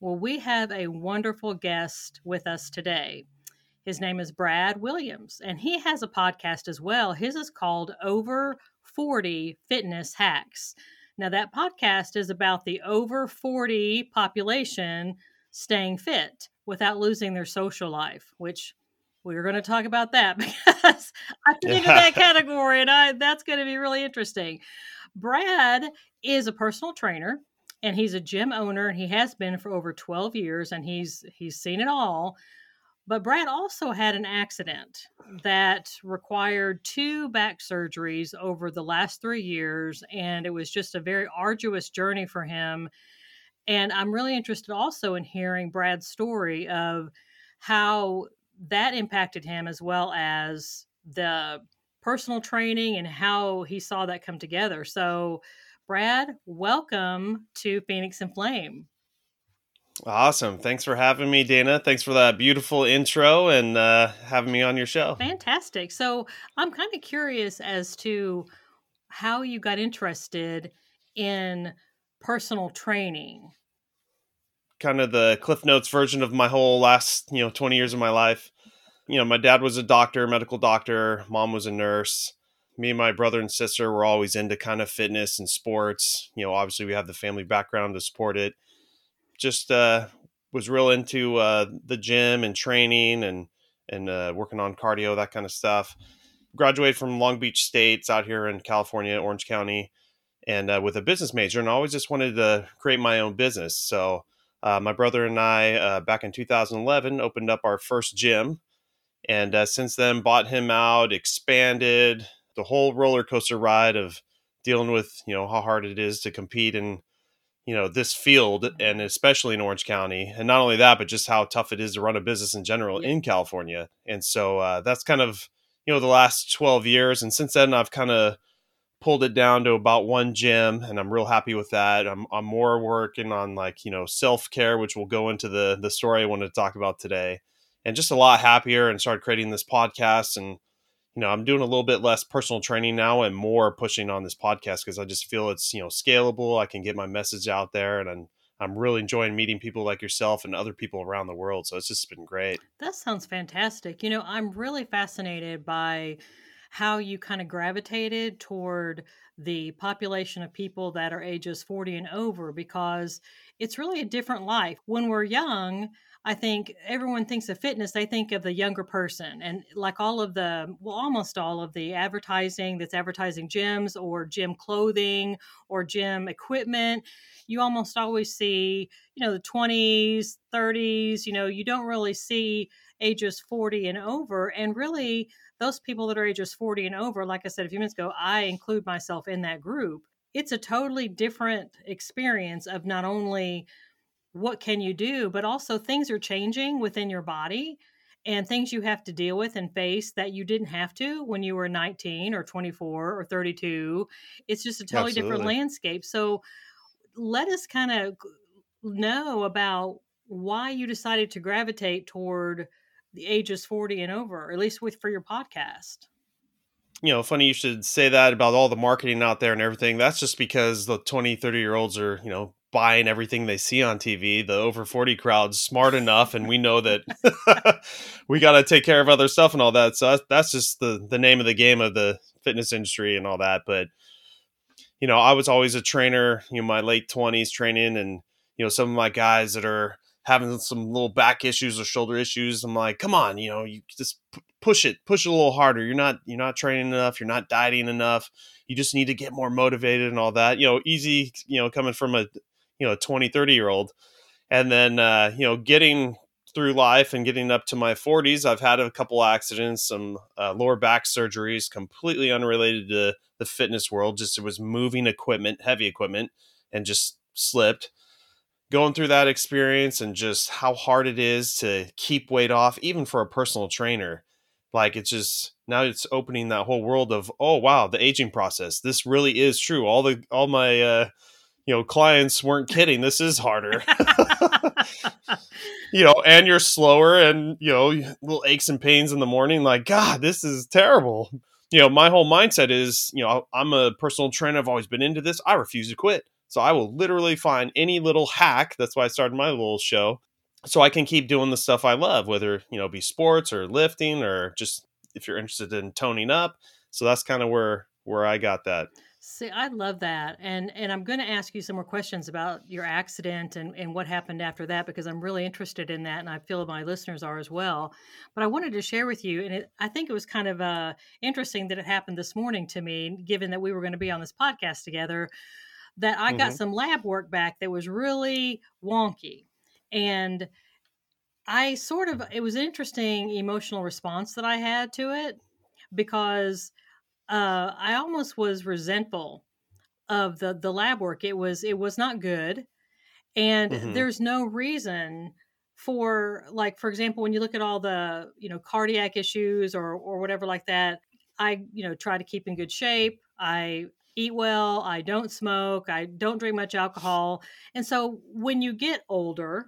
Well, we have a wonderful guest with us today. His name is Brad Williams, and he has a podcast as well. His is called Over 40 Fitness Hacks. Now, that podcast is about the over 40 population staying fit without losing their social life, which we're going to talk about that because I fit into that category, and I that's going to be really interesting. Brad is a personal trainer and he's a gym owner and he has been for over 12 years and he's he's seen it all. But brad also had an accident that required two back surgeries over the last three years and it was just a very arduous journey for him. And i'm really interested also in hearing brad's story of how that impacted him as well as the personal training and how he saw that come together. So Brad, welcome to Phoenix and Flame. Awesome. Thanks for having me, Dana. Thanks for that beautiful intro and uh, having me on your show. Fantastic. So, I'm kind of curious as to how you got interested in personal training. Kind of the Cliff Notes version of my whole last, you know, 20 years of my life. You know, my dad was a doctor, medical doctor, mom was a nurse me and my brother and sister were always into kind of fitness and sports. You know, obviously we have the family background to support it. Just uh, was real into uh, the gym and training and and uh, working on cardio, that kind of stuff. Graduated from Long Beach State's out here in California, Orange County, and uh, with a business major, and I always just wanted to create my own business. So uh, my brother and I, uh, back in 2011, opened up our first gym, and since then bought him out, expanded, the whole roller coaster ride of dealing with you know how hard it is to compete in you know this field and especially in orange county. And not only that but just how tough it is to run a business in general in california. And so uh, that's kind of you know the last 12 years. And since then i've kind of pulled it down to about one gym and i'm real happy with that. I'm, I'm more working on like you know self-care which will go into the the story i wanted to talk about today. And just a lot happier and started creating this podcast and you know, I'm doing a little bit less personal training now and more pushing on this podcast because I just feel it's, you know, scalable. I can get my message out there and I'm, I'm really enjoying meeting people like yourself and other people around the world. So it's just been great. That sounds fantastic. You know, I'm really fascinated by how you kind of gravitated toward the population of people that are ages 40 and over because it's really a different life. When we're young, I think everyone thinks of fitness, they think of the younger person. And like all of the, well, almost all of the advertising that's advertising gyms or gym clothing or gym equipment, you almost always see, you know, the 20s, 30s, you know, you don't really see ages 40 and over. And really, those people that are ages 40 and over, like I said a few minutes ago, I include myself in that group. It's a totally different experience of not only what can you do but also things are changing within your body and things you have to deal with and face that you didn't have to when you were 19 or 24 or 32 it's just a totally Absolutely. different landscape. So let us kind of know about why you decided to gravitate toward the ages 40 and over or at least with for your podcast. You know funny you should say that about all the marketing out there and everything. That's just because the 20 30 year olds are you know buying everything they see on TV. The over 40 crowd's smart enough, and we know that we got to take care of other stuff and all that. So that's just the, the name of the game of the fitness industry and all that. But, you know, I was always a trainer, you know, my late 20s training, and, you know, some of my guys that are having some little back issues or shoulder issues, I'm like, come on, you know, you just push it, push it a little harder. You're not, you're not training enough. You're not dieting enough. You just need to get more motivated and all that. You know, easy, you know, coming from a you know 20 30 year old and then uh, you know getting through life and getting up to my 40s i've had a couple accidents some uh, lower back surgeries completely unrelated to the fitness world just it was moving equipment heavy equipment and just slipped going through that experience and just how hard it is to keep weight off, even for a personal trainer. Like it's just now it's opening that whole world of oh wow the aging process. This really is true. All the all my uh, you know clients weren't kidding. This is harder. you know, and you're slower and you know little aches and pains in the morning. Like God, this is terrible. You know, my whole mindset is you know I'm a personal trainer. I've always been into this. I refuse to quit. So I will literally find any little hack. That's why I started my little show. So I can keep doing the stuff I love, whether, you know, be sports or lifting or just if you're interested in toning up. So that's kind of where where I got that. See, I love that. And and I'm going to ask you some more questions about your accident and, and what happened after that because I'm really interested in that and I feel my listeners are as well. But I wanted to share with you and it, I think it was kind of uh, interesting that it happened this morning to me given that we were going to be on this podcast together that I got mm-hmm. some lab work back that was really wonky. And I sort of, it was an interesting emotional response that I had to it because uh, I almost was resentful of the, the lab work. It was, it was not good. And mm-hmm. there's no reason for like, for example, when you look at all the, you know, cardiac issues or, or whatever like that, I, you know, try to keep in good shape. I eat well, I don't smoke, I don't drink much alcohol. And so when you get older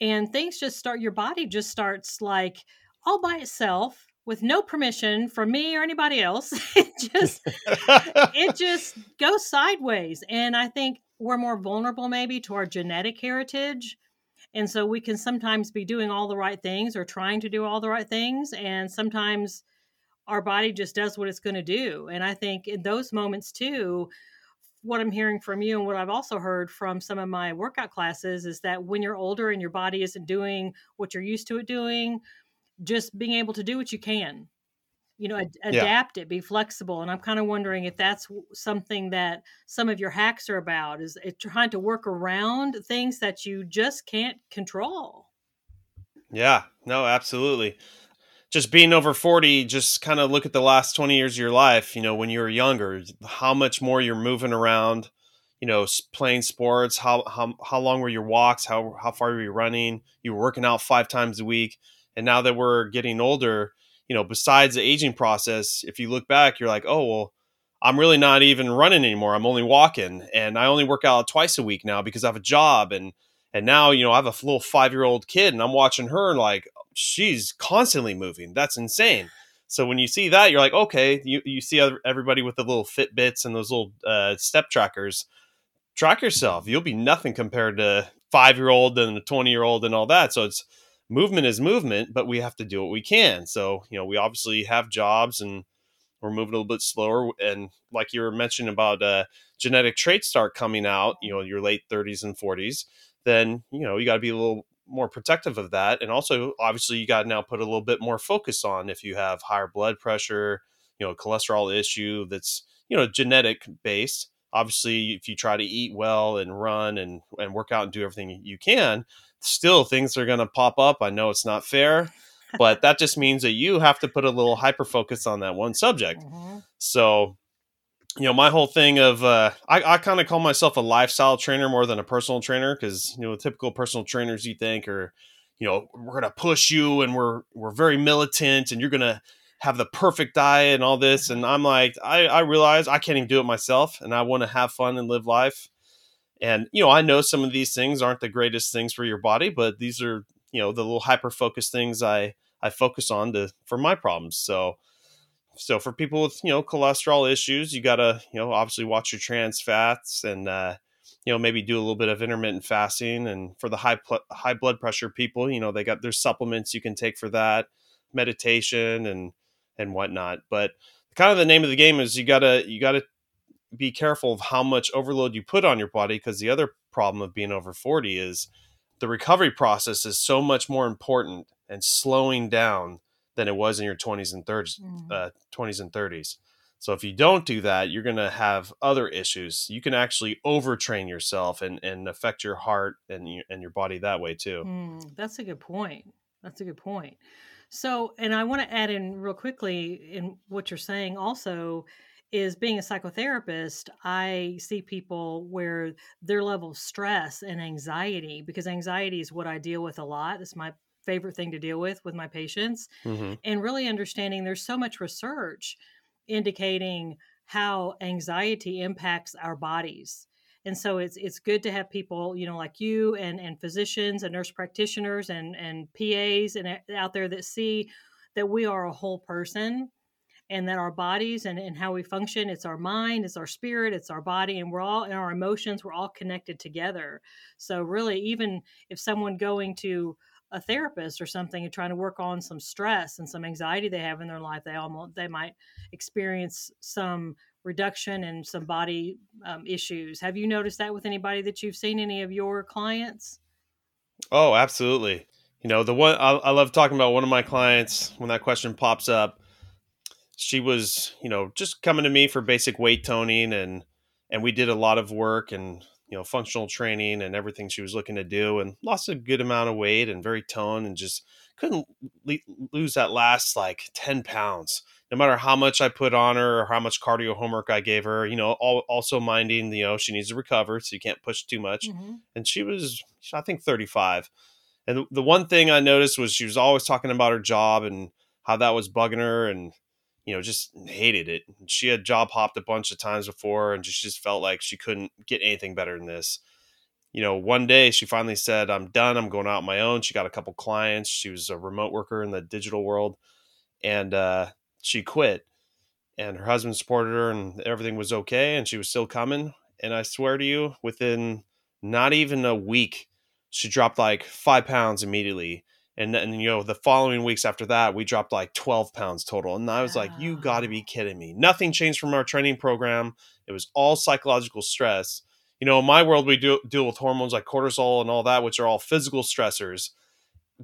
and things just start, your body just starts like all by itself with no permission from me or anybody else. it just, it just goes sideways. And I think we're more vulnerable maybe to our genetic heritage. And so we can sometimes be doing all the right things or trying to do all the right things. And sometimes our body just does what it's going to do. And I think in those moments too, what I'm hearing from you and what I've also heard from some of my workout classes is that when you're older and your body isn't doing what you're used to it doing, just being able to do what you can, you know, ad- adapt yeah. it, be flexible. And I'm kind of wondering if that's something that some of your hacks are about is trying to work around things that you just can't control. Yeah, no, absolutely just being over 40 just kind of look at the last 20 years of your life you know when you were younger how much more you're moving around you know playing sports how how, how long were your walks how how far were you running you were working out five times a week and now that we're getting older you know besides the aging process if you look back you're like oh well i'm really not even running anymore i'm only walking and i only work out twice a week now because i have a job and and now you know i have a little five year old kid and i'm watching her and like she's constantly moving. That's insane. So when you see that, you're like, okay, you, you see everybody with the little Fitbits and those little uh, step trackers. Track yourself. You'll be nothing compared to five year old and a 20 year old and all that. So it's movement is movement, but we have to do what we can. So, you know, we obviously have jobs and we're moving a little bit slower. And like you were mentioning about uh, genetic traits start coming out, you know, your late 30s and 40s, then, you know, you got to be a little more protective of that. And also, obviously, you got to now put a little bit more focus on if you have higher blood pressure, you know, cholesterol issue that's, you know, genetic based. Obviously, if you try to eat well and run and, and work out and do everything you can, still things are going to pop up. I know it's not fair, but that just means that you have to put a little hyper focus on that one subject. Mm-hmm. So, you know, my whole thing of uh, I, I kind of call myself a lifestyle trainer more than a personal trainer because you know typical personal trainers you think are, you know, we're gonna push you and we're we're very militant and you're gonna have the perfect diet and all this and I'm like I I realize I can't even do it myself and I want to have fun and live life. And you know I know some of these things aren't the greatest things for your body but these are you know the little hyper focused things I I focus on to for my problems. So so for people with you know cholesterol issues you got to you know obviously watch your trans fats and uh, you know maybe do a little bit of intermittent fasting. And for the high pl- high blood pressure people you know they got there's supplements you can take for that meditation and and whatnot but kind of the name of the game is you gotta you gotta be careful of how much overload you put on your body because the other problem of being over 40 is the recovery process is so much more important and slowing down than it was in your 20s and 30s mm. uh, 20s and 30s so if you don't do that you're going to have other issues. You can actually overtrain yourself and, and affect your heart and, your, and your body that way too. Mm, that's a good point. That's a good point so and i want to add in real quickly in what you're saying also is being a psychotherapist, I see people where their level of stress and anxiety, because anxiety is what I deal with a lot. It's my favorite thing to deal with with my patients. Mm-hmm. And really understanding there's so much research indicating how anxiety impacts our bodies and so it's it's good to have people you know like you and and physicians and nurse practitioners and and PAs and uh, out there that see that we are a whole person and that our bodies and, and how we function it's our mind it's our spirit it's our body and we're all and our emotions we're all connected together. So really even if someone going to a therapist or something and trying to work on some stress and some anxiety they have in their life they almost they might experience some reduction and some body um, issues. Have you noticed that with anybody that you've seen, any of your clients? Oh, absolutely. You know, the one I, I love talking about one of my clients when that question pops up. She was, you know, just coming to me for basic weight toning and and we did a lot of work and you know functional training and everything she was looking to do and lost a good amount of weight and very toned and just couldn't le- lose that last like 10 pounds no matter how much I put on her or how much cardio homework I gave her, you know, all, also minding, you know, she needs to recover, so you can't push too much. Mm-hmm. And she was, I think, 35. And the one thing I noticed was she was always talking about her job and how that was bugging her and, you know, just hated it. She had job hopped a bunch of times before and just, just felt like she couldn't get anything better than this. You know, one day she finally said, I'm done. I'm going out on my own. She got a couple clients. She was a remote worker in the digital world. And, uh, she quit and her husband supported her and everything was okay and she was still coming and i swear to you within not even a week she dropped like five pounds immediately and then you know the following weeks after that we dropped like 12 pounds total and i was like you got to be kidding me. Nothing changed from our training program. It was all psychological stress. You know in my world we do deal with hormones like cortisol and all that which are all physical stressors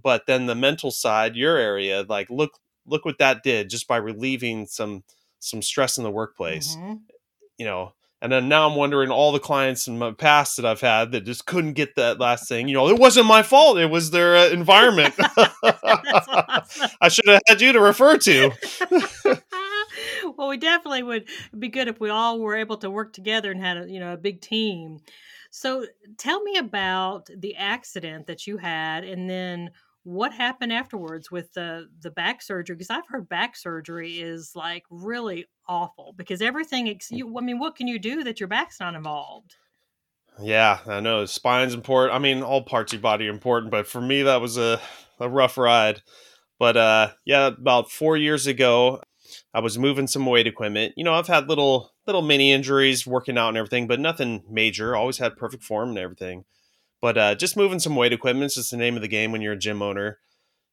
but then the mental side your area like look look what that did just by relieving some some stress in the workplace. Mm-hmm. you know and then now i'm wondering all the clients in my past that i've had that just couldn't get that last thing. You know it wasn't my fault it was their uh, environment. Awesome. i should have had you to refer to. Well we definitely would be good if we all were able to work together and had a you know a big team. So tell me about the accident that you had and then what happened afterwards with the the back surgery because i've heard back surgery is like really awful because everything ex- you, i mean what can you do that your back's not involved yeah i know spine's important i mean all parts of your body are important but for me that was a, a rough ride but uh yeah about four years ago i was moving some weight equipment you know i've had little little mini injuries working out and everything but nothing major always had perfect form and everything but uh, just moving some weight equipment is just the name of the game when you're a gym owner.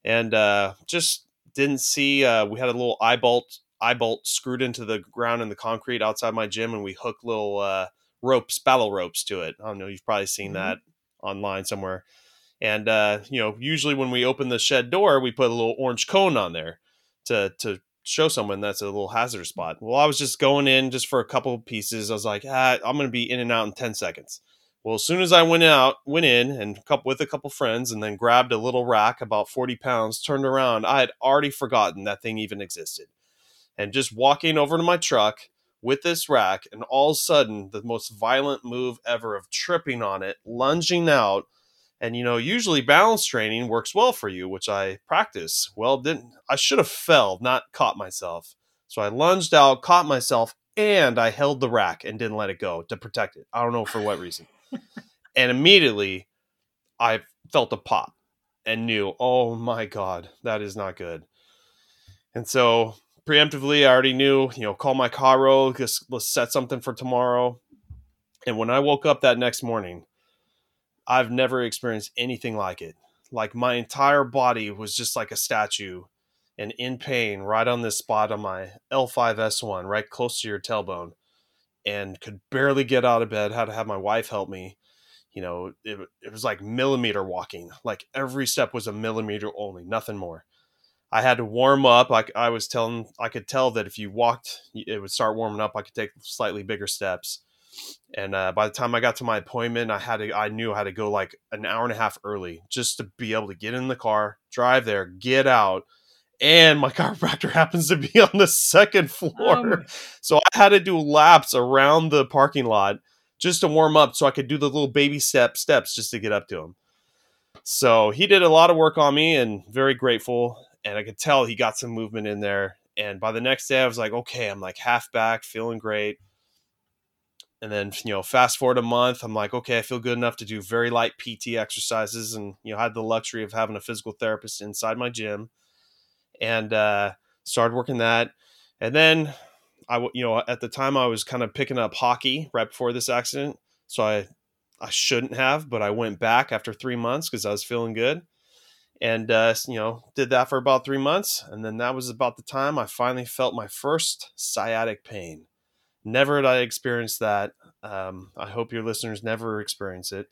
And uh, just didn't see. Uh, we had a little eye bolt, eye bolt screwed into the ground in the concrete outside my gym, and we hooked little uh, ropes, battle ropes to it. I don't know. You've probably seen mm-hmm. that online somewhere. And uh, you know, usually when we open the shed door, we put a little orange cone on there to to show someone that's a little hazard spot. Well, I was just going in just for a couple pieces. I was like, ah, I'm going to be in and out in 10 seconds. Well, as soon as I went out, went in and couple, with a couple friends, and then grabbed a little rack about 40 pounds, turned around, I had already forgotten that thing even existed. And just walking over to my truck with this rack, and all of a sudden, the most violent move ever of tripping on it, lunging out. And you know, usually balance training works well for you, which I practice. Well, didn't I should have fell, not caught myself. So I lunged out, caught myself, and I held the rack and didn't let it go to protect it. I don't know for what reason and immediately I felt a pop and knew, oh my God, that is not good. And so preemptively, I already knew, you know, call my chiro, just let's set something for tomorrow. And when I woke up that next morning, I've never experienced anything like it. Like my entire body was just like a statue and in pain right on this spot on my L5S1, right close to your tailbone and could barely get out of bed. Had to have my wife help me. You know, it, it was like millimeter walking. Like every step was a millimeter only, nothing more. I had to warm up. Like I was telling, I could tell that if you walked, it would start warming up. I could take slightly bigger steps. And uh, by the time I got to my appointment, I had to, I knew I had to go like an hour and a half early just to be able to get in the car, drive there, get out, and my chiropractor happens to be on the second floor. Um, So I had to do laps around the parking lot just to warm up so I could do the little baby step steps just to get up to him. So he did a lot of work on me and very grateful. And I could tell he got some movement in there. And by the next day, I was like, okay, I'm like half back, feeling great. And then, you know, fast forward a month, I'm like, okay, I feel good enough to do very light PT exercises. And, you know, I had the luxury of having a physical therapist inside my gym and uh, started working that. And then I, you know, at the time I was kind of picking up hockey right before this accident. So I, I shouldn't have, but I went back after three months because I was feeling good. And, uh, you know, did that for about three months. And then that was about the time I finally felt my first sciatic pain. Never had I experienced that. Um, I hope your listeners never experience it.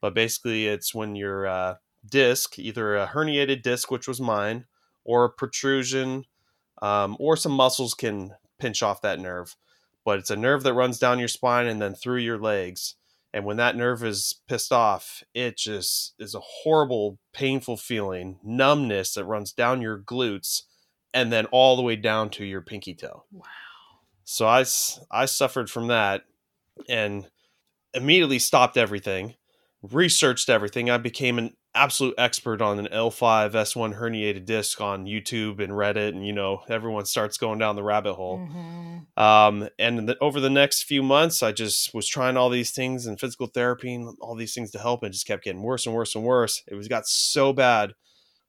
But basically, it's when your uh, disc, either a herniated disc, which was mine, or a protrusion, um, or some muscles can pinch off that nerve. But it's a nerve that runs down your spine and then through your legs. And when that nerve is pissed off, it just is a horrible, painful feeling, numbness that runs down your glutes and then all the way down to your pinky toe. Wow. So I, I suffered from that and immediately stopped everything, researched everything. I became an absolute expert on an L5 S1 herniated disc on YouTube and Reddit. And, you know, everyone starts going down the rabbit hole. Mhm. Um, and the, over the next few months, I just was trying all these things and physical therapy and all these things to help, and it just kept getting worse and worse and worse. It was got so bad.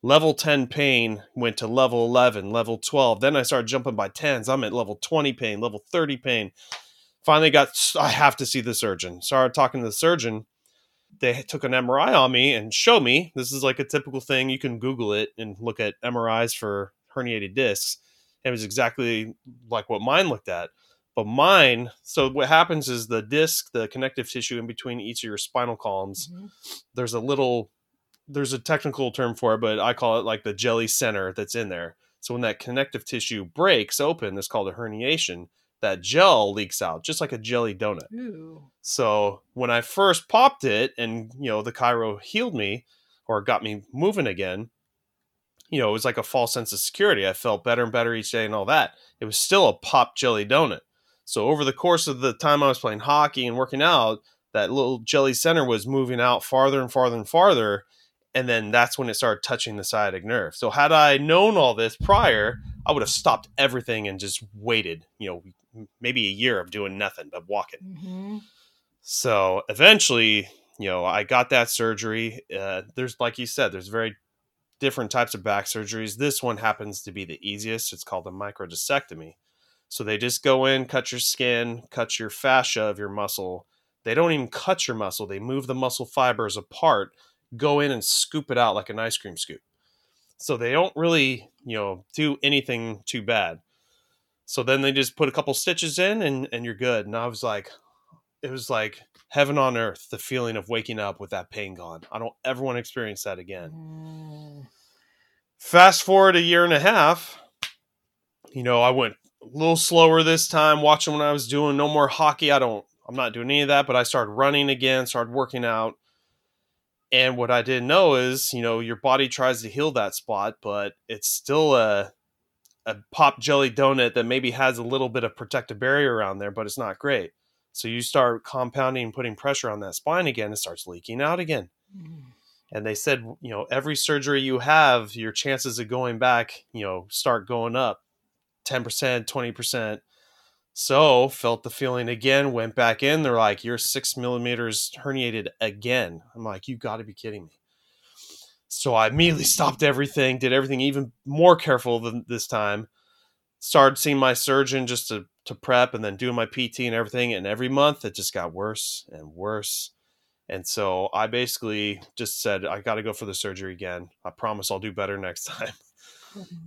Level 10 pain went to level 11, level 12. Then I started jumping by 10s. I'm at level 20 pain, level 30 pain. Finally got, I have to see the surgeon. Started talking to the surgeon. They took an MRI on me and showed me this is like a typical thing. You can Google it and look at MRIs for herniated discs. It was exactly like what mine looked at. But mine, so what happens is the disc, the connective tissue in between each of your spinal columns, Mhm. there's a little, there's a technical term for it, but I call it like the jelly center that's in there. So when that connective tissue breaks open, that's called a herniation. That gel leaks out, just like a jelly donut. Ooh. So when I first popped it and, you know, the chiro healed me or got me moving again, you know, it was like a false sense of security. I felt better and better each day and all that. It was still a pop jelly donut. So over the course of the time I was playing hockey and working out, that little jelly center was moving out farther and farther and farther. And then that's when it started touching the sciatic nerve. So had I known all this prior, I would have stopped everything and just waited, you know, maybe a year of doing nothing but walking. Mhm. So eventually, you know, I got that surgery. Uh, there's, like you said, there's very different types of back surgeries. This one happens to be the easiest. It's called a microdiscectomy. So they just go in, cut your skin, cut your fascia of your muscle. They don't even cut your muscle, they move the muscle fibers apart, go in and scoop it out like an ice cream scoop. So they don't really, you know, do anything too bad. So then they just put a couple stitches in and, and you're good. And I was like, it was like heaven on earth, the feeling of waking up with that pain gone. I don't ever want to experience that again. Mm. Fast forward a year and a half, you know, I went a little slower this time, watching what I was doing. No more hockey. I don't, I'm not doing any of that, but I started running again, started working out. And what I didn't know is, you know, your body tries to heal that spot, but it's still a, a pop jelly donut that maybe has a little bit of protective barrier around there, but it's not great. So you start compounding and putting pressure on that spine again, it starts leaking out again. Mm. And they said, you know, every surgery you have, your chances of going back, you know, start going up 10%, 20%. So felt the feeling again, went back in. They're like, you're six millimeters herniated again. I'm like, you got to be kidding me. So I immediately stopped everything, did everything even more careful than this time. Started seeing my surgeon just to, to prep and then doing my PT and everything. And every month it just got worse and worse. And so I basically just said, I got to go for the surgery again. I promise I'll do better next time.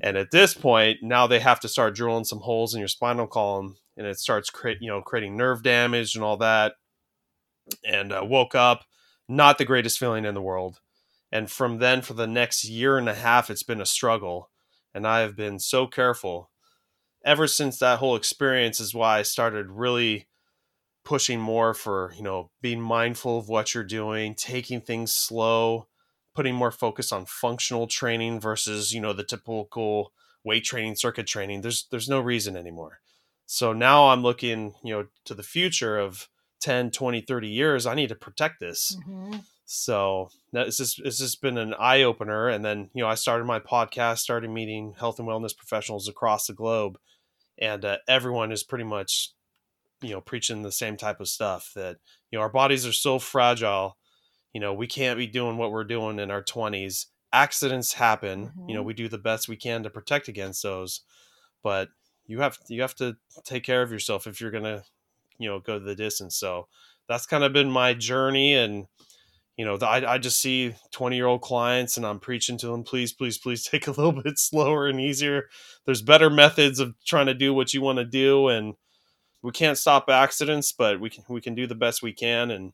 And at this point, now they have to start drilling some holes in your spinal column, and it starts create, you know, creating nerve damage and all that. And uh, woke up, not the greatest feeling in the world. And from then, for the next year and a half, it's been a struggle. And I have been so careful. Ever since that whole experience is why I started really pushing more for, you know, being mindful of what you're doing, taking things slow, putting more focus on functional training versus, you know, the typical weight training, circuit training. There's there's no reason anymore. So now I'm looking, you know, to the future of 10, 20, 30 years. I need to protect this. Mm-hmm. So it's just it's just been an eye opener. And then you know I started my podcast, started meeting health and wellness professionals across the globe, and uh, everyone is pretty much you know preaching the same type of stuff that you know our bodies are so fragile. You know we can't be doing what we're doing in our twenties. Accidents happen. Mm-hmm. You know mm-hmm. we do the best we can to protect against those, but you have you have to take care of yourself if you're gonna you know go the distance. So that's kind of been my journey and you know, I, I just see 20 year old clients and I'm preaching to them, please, please, please take a little bit slower and easier. There's better methods of trying to do what you want to do. And we can't stop accidents, but we can, we can do the best we can. And,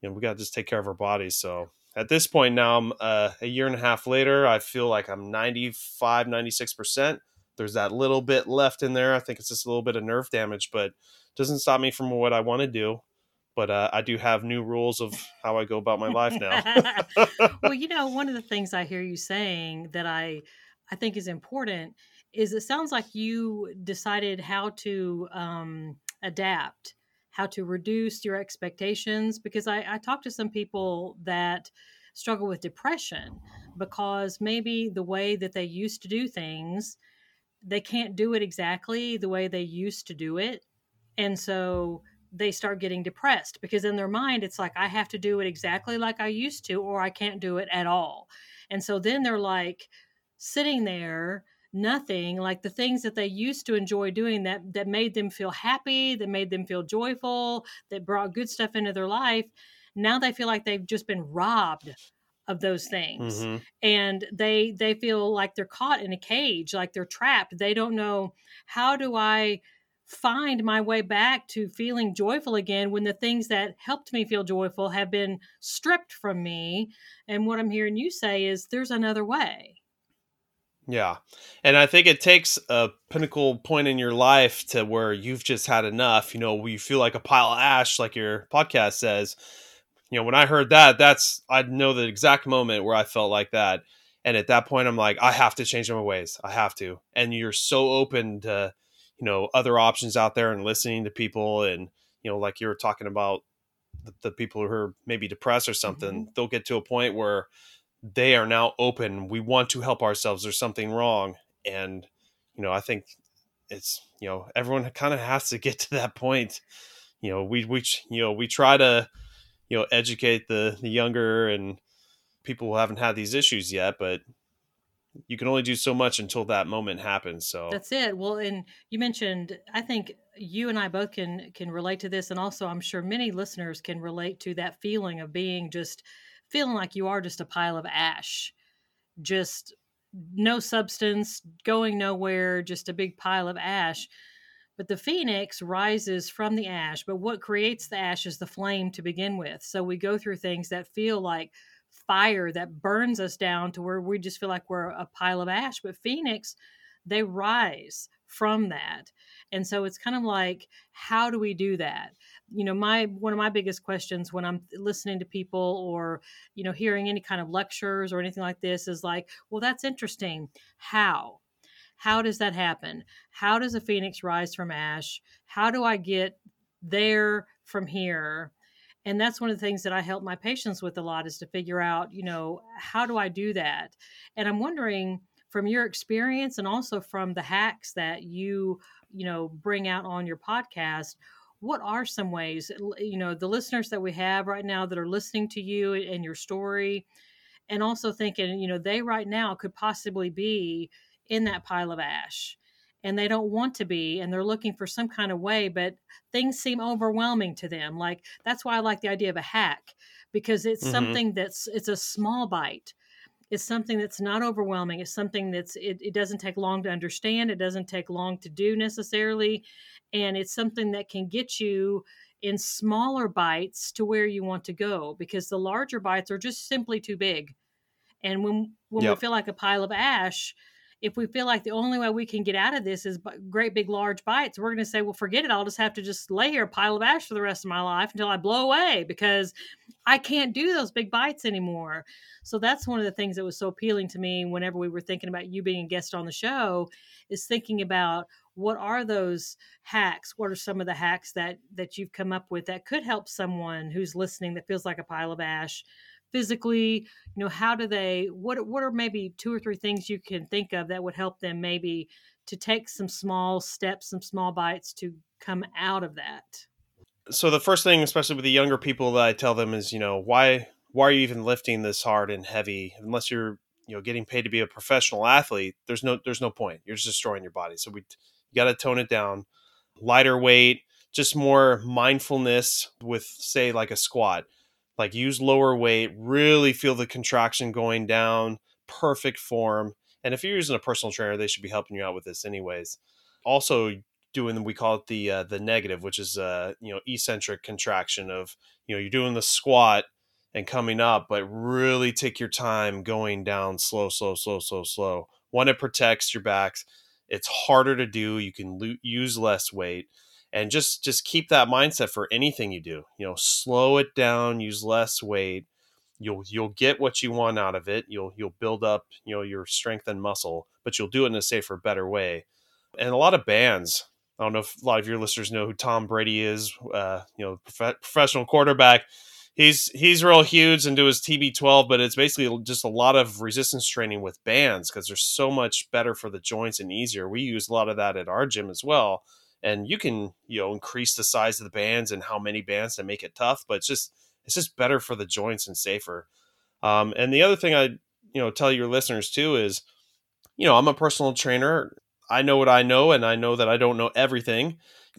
you know, we got to just take care of our bodies. So at this point now, I'm uh, a year and a half later, I feel like I'm 95, 96%. There's that little bit left in there. I think it's just a little bit of nerve damage, but doesn't stop me from what I want to do but uh, I do have new rules of how I go about my life now. well, you know, one of the things I hear you saying that I I think is important is it sounds like you decided how to um, adapt, how to reduce your expectations. Because I, I talk to some people that struggle with depression because maybe the way that they used to do things, they can't do it exactly the way they used to do it, and so they start getting depressed because in their mind it's like I have to do it exactly like I used to or I can't do it at all. And so then they're like sitting there nothing like the things that they used to enjoy doing that that made them feel happy, that made them feel joyful, that brought good stuff into their life. Now they feel like they've just been robbed of those things mm-hmm. and they they feel like they're caught in a cage like they're trapped they don't know how do i find my way back to feeling joyful again when the things that helped me feel joyful have been stripped from me. And what I'm hearing you say is there's another way. Yeah. And I think it takes a pinnacle point in your life to where you've just had enough, you know, you feel like a pile of ash, like your podcast says. You know, when I heard that, that's, I know the exact moment where I felt like that. And at that point, I'm like, I have to change my ways. I have to. And you're so open to, you know other options out there and listening to people and you know like you were talking about the, the people who are maybe depressed or something mm-hmm. they'll get to a point where they are now open. We want to help ourselves. There's something wrong. And you know i think it's you know everyone kind of has to get to that point. You know we we you know we try to you know educate the the younger and people who haven't had these issues yet but you can only do so much until that moment happens so. That's it. Well and you mentioned i think you and i both can can relate to this and also i'm sure many listeners can relate to that feeling of being just feeling like you are just a pile of ash just no substance going nowhere just a big pile of ash but the phoenix rises from the ash but what creates the ash is the flame to begin with so we go through things that feel like fire that burns us down to where we just feel like we're a pile of ash. But Phoenix, they rise from that. And so it's kind of like, how do we do that? You know, my one of my biggest questions when I'm listening to people or, you know, hearing any kind of lectures or anything like this is like, well, that's interesting. How? How does that happen? How does a phoenix rise from ash? How do I get there from here? and that's one of the things that i help my patients with a lot is to figure out you know how do i do that and i'm wondering from your experience and also from the hacks that you you know bring out on your podcast what are some ways you know the listeners that we have right now that are listening to you and your story and also thinking you know they right now could possibly be in that pile of ash and they don't want to be and they're looking for some kind of way but things seem overwhelming to them like that's why i like the idea of a hack because it's mm-hmm. something that's it's a small bite it's something that's not overwhelming it's something that's it, it doesn't take long to understand it doesn't take long to do necessarily and it's something that can get you in smaller bites to where you want to go because the larger bites are just simply too big and when when yep. we feel like a pile of ash if we feel like the only way we can get out of this is great big large bites, we're going to say, well, forget it. I'll just have to just lay here, a pile of ash for the rest of my life until I blow away because I can't do those big bites anymore. So that's one of the things that was so appealing to me whenever we were thinking about you being a guest on the show is thinking about what are those hacks what are some of the hacks that that you've come up with that could help someone who's listening that feels like a pile of ash physically you know how do they what what are maybe two or three things you can think of that would help them maybe to take some small steps some small bites to come out of that? So the first thing especially with the younger people that i tell them is you know why why are you even lifting this hard and heavy? Unless you're you know getting paid to be a professional athlete there's no there's no point. You're just destroying your body. So we you got to tone it down. Lighter weight just more mindfulness with say like a squat like use lower weight, really feel the contraction going down, perfect form. And if you're using a personal trainer, they should be helping you out with this anyways. Also doing we call it the uh, the negative, which is uh you know eccentric contraction of you know you're doing the squat and coming up, but really take your time going down slow, slow, slow, slow, slow. One, it protects your backs. It's harder to do. You can lo- use less weight and just just keep that mindset for anything you do you know slow it down use less weight you'll you'll get what you want out of it you'll you'll build up you know your strength and muscle but you'll do it in a safer better way and a lot of bands i don't know if a lot of your listeners know who tom brady is uh, you know prof- professional quarterback he's he's real huge into his tb12 but it's basically just a lot of resistance training with bands because they're so much better for the joints and easier we use a lot of that at our gym as well and you can you know increase the size of the bands and how many bands to make it tough but it's just it's just better for the joints and safer. Um, and the other thing i you know tell your listeners too is you know i'm a personal trainer. I know what i know and i know that i don't know everything.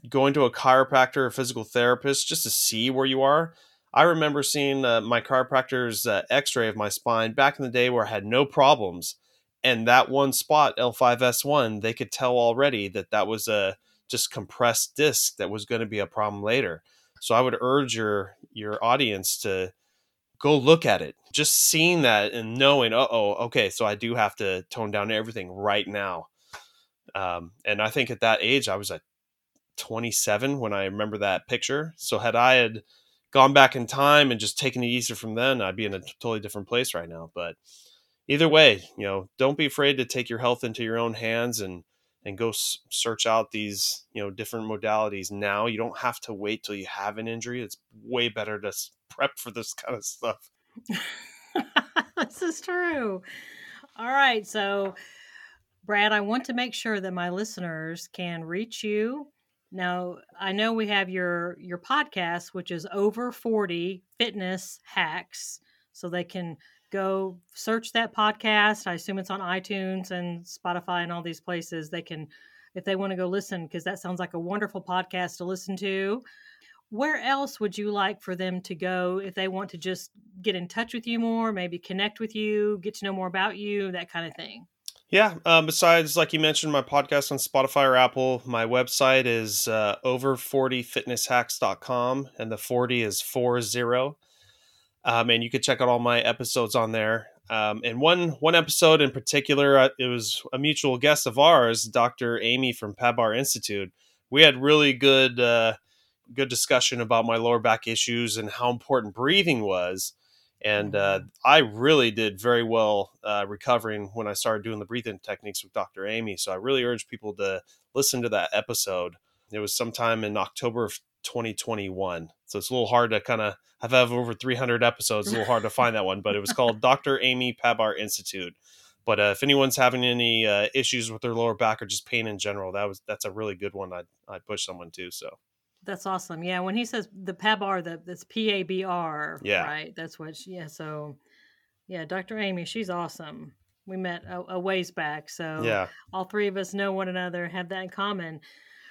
Going to a chiropractor or physical therapist just to see where you are. I remember seeing uh, my chiropractor's uh, x-ray of my spine back in the day where i had no problems and that one spot l5s1 they could tell already that that was a just compressed disc that was going to be a problem later. So I would urge your your audience to go look at it. Just seeing that and knowing, oh, okay, so I do have to tone down everything right now. Um, and I think at that age, I was at 27 when I remember that picture. So had I had gone back in time and just taken it easier from then, I'd be in a totally different place right now. But either way, you know, don't be afraid to take your health into your own hands and and go s- search out these you know different modalities now. You don't have to wait till you have an injury. It's way better to prep for this kind of stuff. This is true. All right so brad i want to make sure that my listeners can reach you. Now i know we have your your podcast which is over 40 fitness hacks so they can go search that podcast. I assume it's on iTunes and Spotify and all these places. They can, if they want to go listen, because that sounds like a wonderful podcast to listen to. Where else would you like for them to go if they want to just get in touch with you more, maybe connect with you, get to know more about you, that kind of thing? Yeah. Um, besides, like you mentioned, my podcast on Spotify or Apple, my website is uh, over40fitnesshacks.com, and the 40 is 40. Um, and you can check out all my episodes on there. Um, and one one episode in particular, uh, it was a mutual guest of ours, Dr. Amy from PABR Institute. We had really good uh, good discussion about my lower back issues and how important breathing was. And uh, mm-hmm. I really did very well uh, recovering when I started doing the breathing techniques with Dr. Amy. So I really urge people to listen to that episode. It was sometime in October of 2021. So it's a little hard to kind of have have over 300 episodes. It's a little hard to find that one, but it was called Dr. Amy PABR Institute. But uh, if anyone's having any uh, issues with their lower back or just pain in general, that was that's a really good one. I'd I'd push someone to. So that's awesome. Yeah, when he says the PABR, the that's P A B R. Yeah, right. That's what. She, yeah. So yeah, Dr. Amy, she's awesome. We met a, a ways back, so yeah, all three of us know one another, have that in common.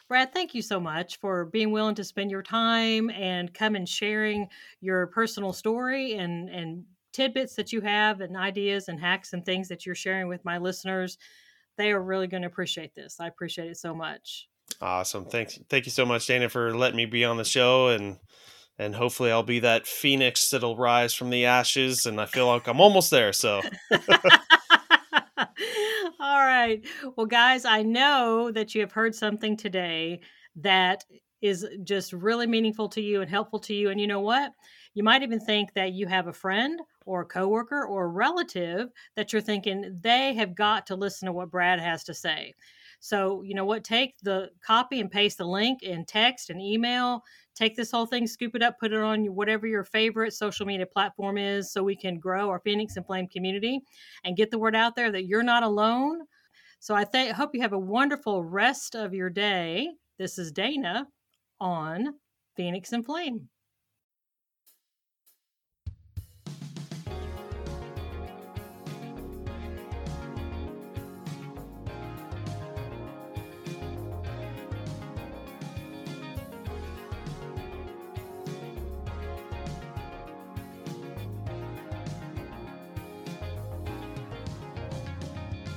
Brad, thank you so much for being willing to spend your time and come and sharing your personal story and and tidbits that you have and ideas and hacks and things that you're sharing with my listeners. They are really going to appreciate this. I appreciate it so much. Awesome. Thanks. Thank you so much, Dana, for letting me be on the show and and hopefully I'll be that phoenix that'll rise from the ashes and I feel like I'm almost there. So All right. Well, guys, I know that you have heard something today that is just really meaningful to you and helpful to you. And you know what? You might even think that you have a friend or a coworker or a relative that you're thinking they have got to listen to what Brad has to say. So, you know what? Take the copy and paste the link in text and email. Take this whole thing, scoop it up, put it on whatever your favorite social media platform is so we can grow our Phoenix and Flame community and get the word out there that you're not alone. So, I th- hope you have a wonderful rest of your day. This is Dana on Phoenix and Flame.